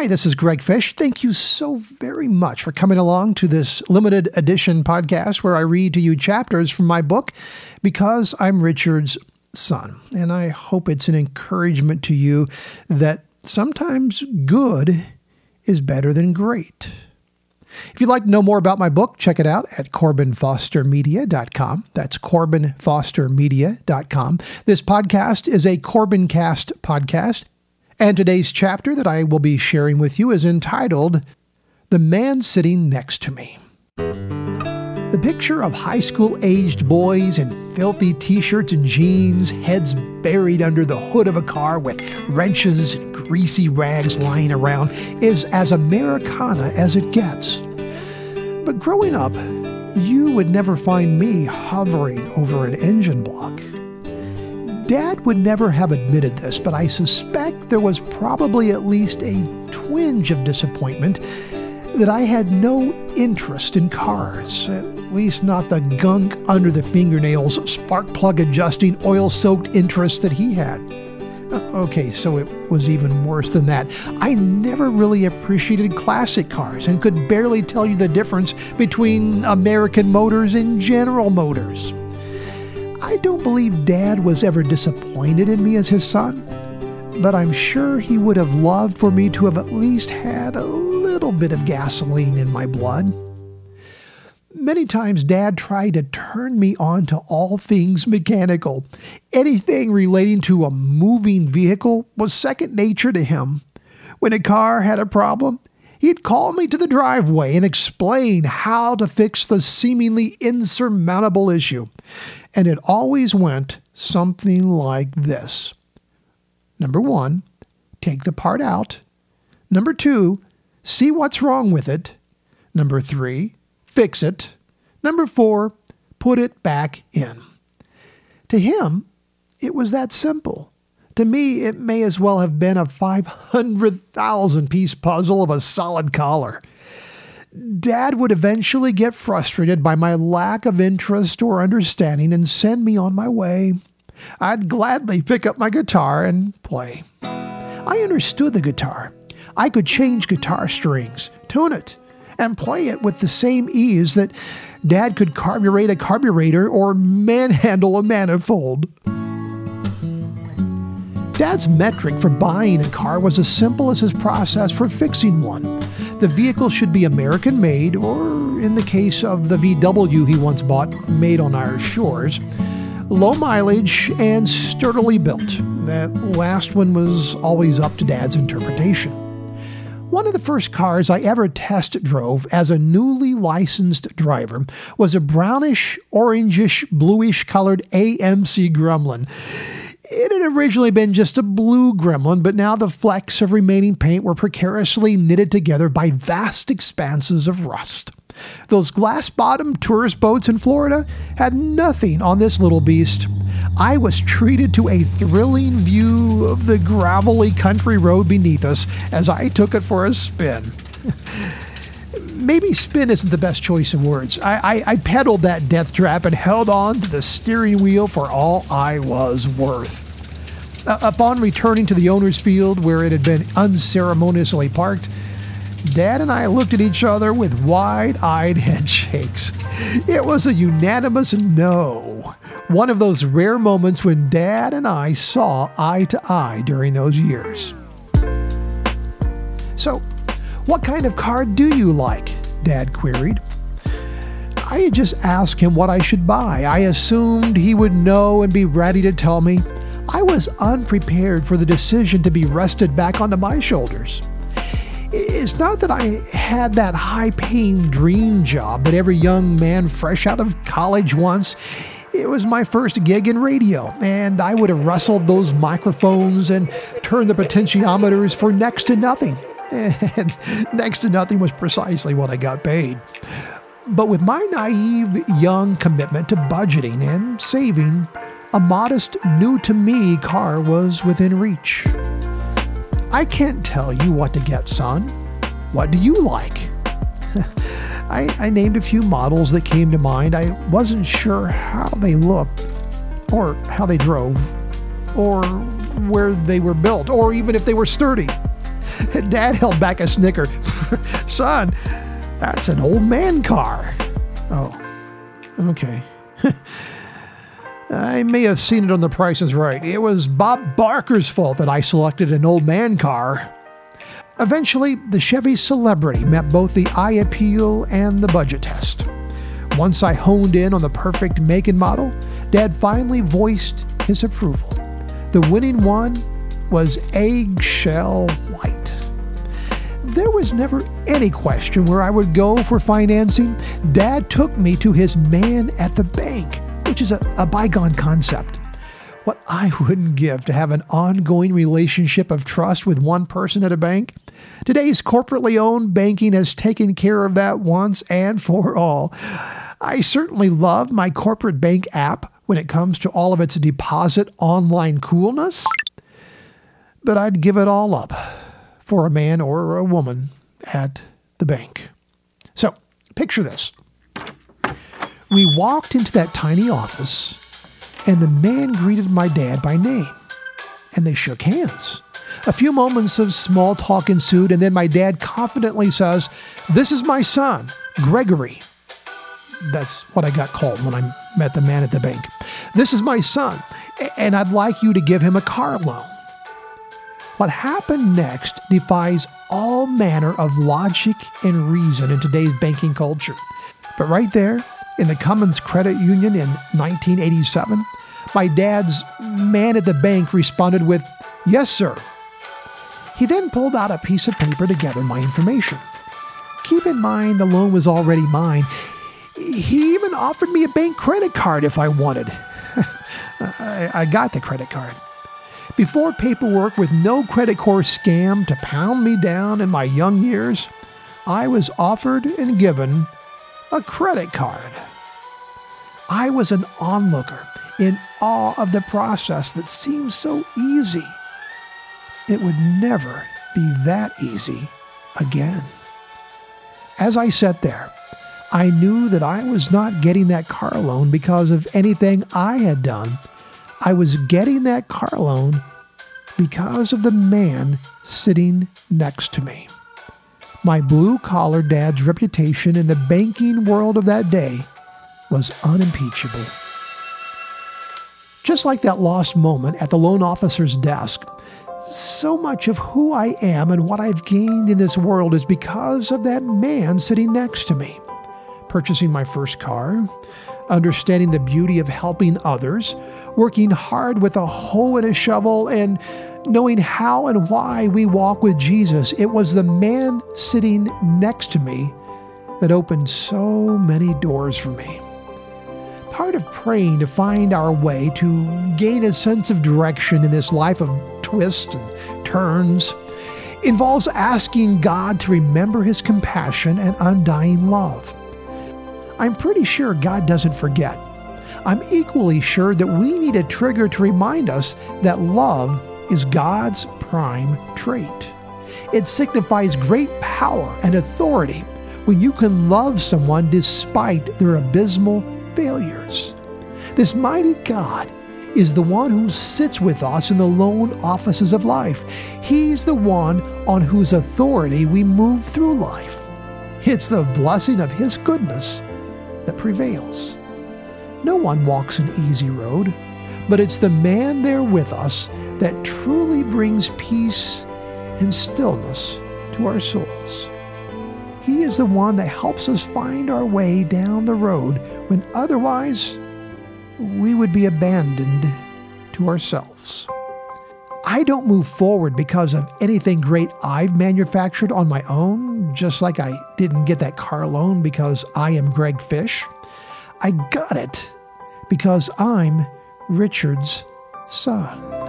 Hi, this is Greg Fish. Thank you so very much for coming along to this limited edition podcast where I read to you chapters from my book, Because I'm Richard's Son. And I hope it's an encouragement to you that sometimes good is better than great. If you'd like to know more about my book, check it out at CorbinFosterMedia.com. That's CorbinFosterMedia.com. This podcast is a Corbincast podcast. And today's chapter that I will be sharing with you is entitled The Man Sitting Next to Me. The picture of high school aged boys in filthy t shirts and jeans, heads buried under the hood of a car with wrenches and greasy rags lying around, is as Americana as it gets. But growing up, you would never find me hovering over an engine block. Dad would never have admitted this, but I suspect there was probably at least a twinge of disappointment that I had no interest in cars, at least not the gunk under the fingernails, spark plug adjusting, oil soaked interest that he had. Uh, okay, so it was even worse than that. I never really appreciated classic cars and could barely tell you the difference between American Motors and General Motors. I don't believe Dad was ever disappointed in me as his son, but I'm sure he would have loved for me to have at least had a little bit of gasoline in my blood. Many times, Dad tried to turn me on to all things mechanical. Anything relating to a moving vehicle was second nature to him. When a car had a problem, he'd call me to the driveway and explain how to fix the seemingly insurmountable issue. And it always went something like this Number one, take the part out. Number two, see what's wrong with it. Number three, fix it. Number four, put it back in. To him, it was that simple. To me, it may as well have been a 500,000 piece puzzle of a solid collar. Dad would eventually get frustrated by my lack of interest or understanding and send me on my way. I'd gladly pick up my guitar and play. I understood the guitar. I could change guitar strings, tune it, and play it with the same ease that Dad could carburate a carburetor or manhandle a manifold. Dad's metric for buying a car was as simple as his process for fixing one. The vehicle should be American made, or in the case of the VW he once bought, made on our shores, low mileage and sturdily built. That last one was always up to Dad's interpretation. One of the first cars I ever test drove as a newly licensed driver was a brownish, orangish, bluish colored AMC Gremlin. It had originally been just a blue gremlin, but now the flecks of remaining paint were precariously knitted together by vast expanses of rust. Those glass bottomed tourist boats in Florida had nothing on this little beast. I was treated to a thrilling view of the gravelly country road beneath us as I took it for a spin. Maybe spin isn't the best choice of words. I, I, I pedaled that death trap and held on to the steering wheel for all I was worth. Uh, upon returning to the owner's field where it had been unceremoniously parked, Dad and I looked at each other with wide eyed head shakes. It was a unanimous no. One of those rare moments when Dad and I saw eye to eye during those years. So, what kind of car do you like? Dad queried. I had just asked him what I should buy. I assumed he would know and be ready to tell me. I was unprepared for the decision to be rested back onto my shoulders. It's not that I had that high paying dream job that every young man fresh out of college wants. It was my first gig in radio, and I would have wrestled those microphones and turned the potentiometers for next to nothing. And next to nothing was precisely what I got paid. But with my naive young commitment to budgeting and saving, a modest, new to me car was within reach. I can't tell you what to get, son. What do you like? I, I, named a few models that came to mind. I wasn't sure how they looked, or how they drove, or where they were built, or even if they were sturdy. Dad held back a snicker. Son, that's an old man car. Oh, okay. I may have seen it on The Price is Right. It was Bob Barker's fault that I selected an old man car. Eventually, the Chevy Celebrity met both the eye appeal and the budget test. Once I honed in on the perfect make and model, Dad finally voiced his approval. The winning one was eggshell white. There was never any question where I would go for financing. Dad took me to his man at the bank, which is a, a bygone concept. What I wouldn't give to have an ongoing relationship of trust with one person at a bank. Today's corporately owned banking has taken care of that once and for all. I certainly love my corporate bank app when it comes to all of its deposit online coolness, but I'd give it all up for a man or a woman at the bank. So, picture this. We walked into that tiny office, and the man greeted my dad by name, and they shook hands. A few moments of small talk ensued, and then my dad confidently says, This is my son, Gregory. That's what I got called when I met the man at the bank. This is my son, and I'd like you to give him a car loan. What happened next defies all manner of logic and reason in today's banking culture. But right there, in the Cummins Credit Union in 1987, my dad's man at the bank responded with, Yes, sir. He then pulled out a piece of paper to gather my information. Keep in mind the loan was already mine. He even offered me a bank credit card if I wanted. I, got the credit card. Before paperwork with no credit core scam to pound me down in my young years, I was offered and given a credit card. I was an onlooker in awe of the process that seemed so easy. It would never be that easy again. As I sat there, I knew that I was not getting that car loan because of anything I had done. I was getting that car loan because of the man sitting next to me. My blue collar dad's reputation in the banking world of that day was unimpeachable. Just like that lost moment at the loan officer's desk, so much of who I am and what I've gained in this world is because of that man sitting next to me purchasing my first car, understanding the beauty of helping others, working hard with a hoe and a shovel, and knowing how and why we walk with Jesus. It was the man sitting next to me that opened so many doors for me. Part of praying to find our way, to gain a sense of direction in this life of twists and turns, involves asking God to remember His compassion and undying love. I'm pretty sure God doesn't forget. I'm equally sure that we need a trigger to remind us that love is God's prime trait. It signifies great power and authority when you can love someone despite their abysmal failures. This mighty God is the one who sits with us in the loan offices of life. He's the one on whose authority we move through life. It's the blessing of His goodness that prevails. No one walks an easy road, but it's the man there with us that truly brings peace and stillness to our souls. He is the one that helps us find our way down the road when otherwise we would be abandoned to ourselves. I don't move forward because of anything great I've manufactured on my own, just like I didn't get that car loan because I am Greg Fish. I got it because I'm Richard's son.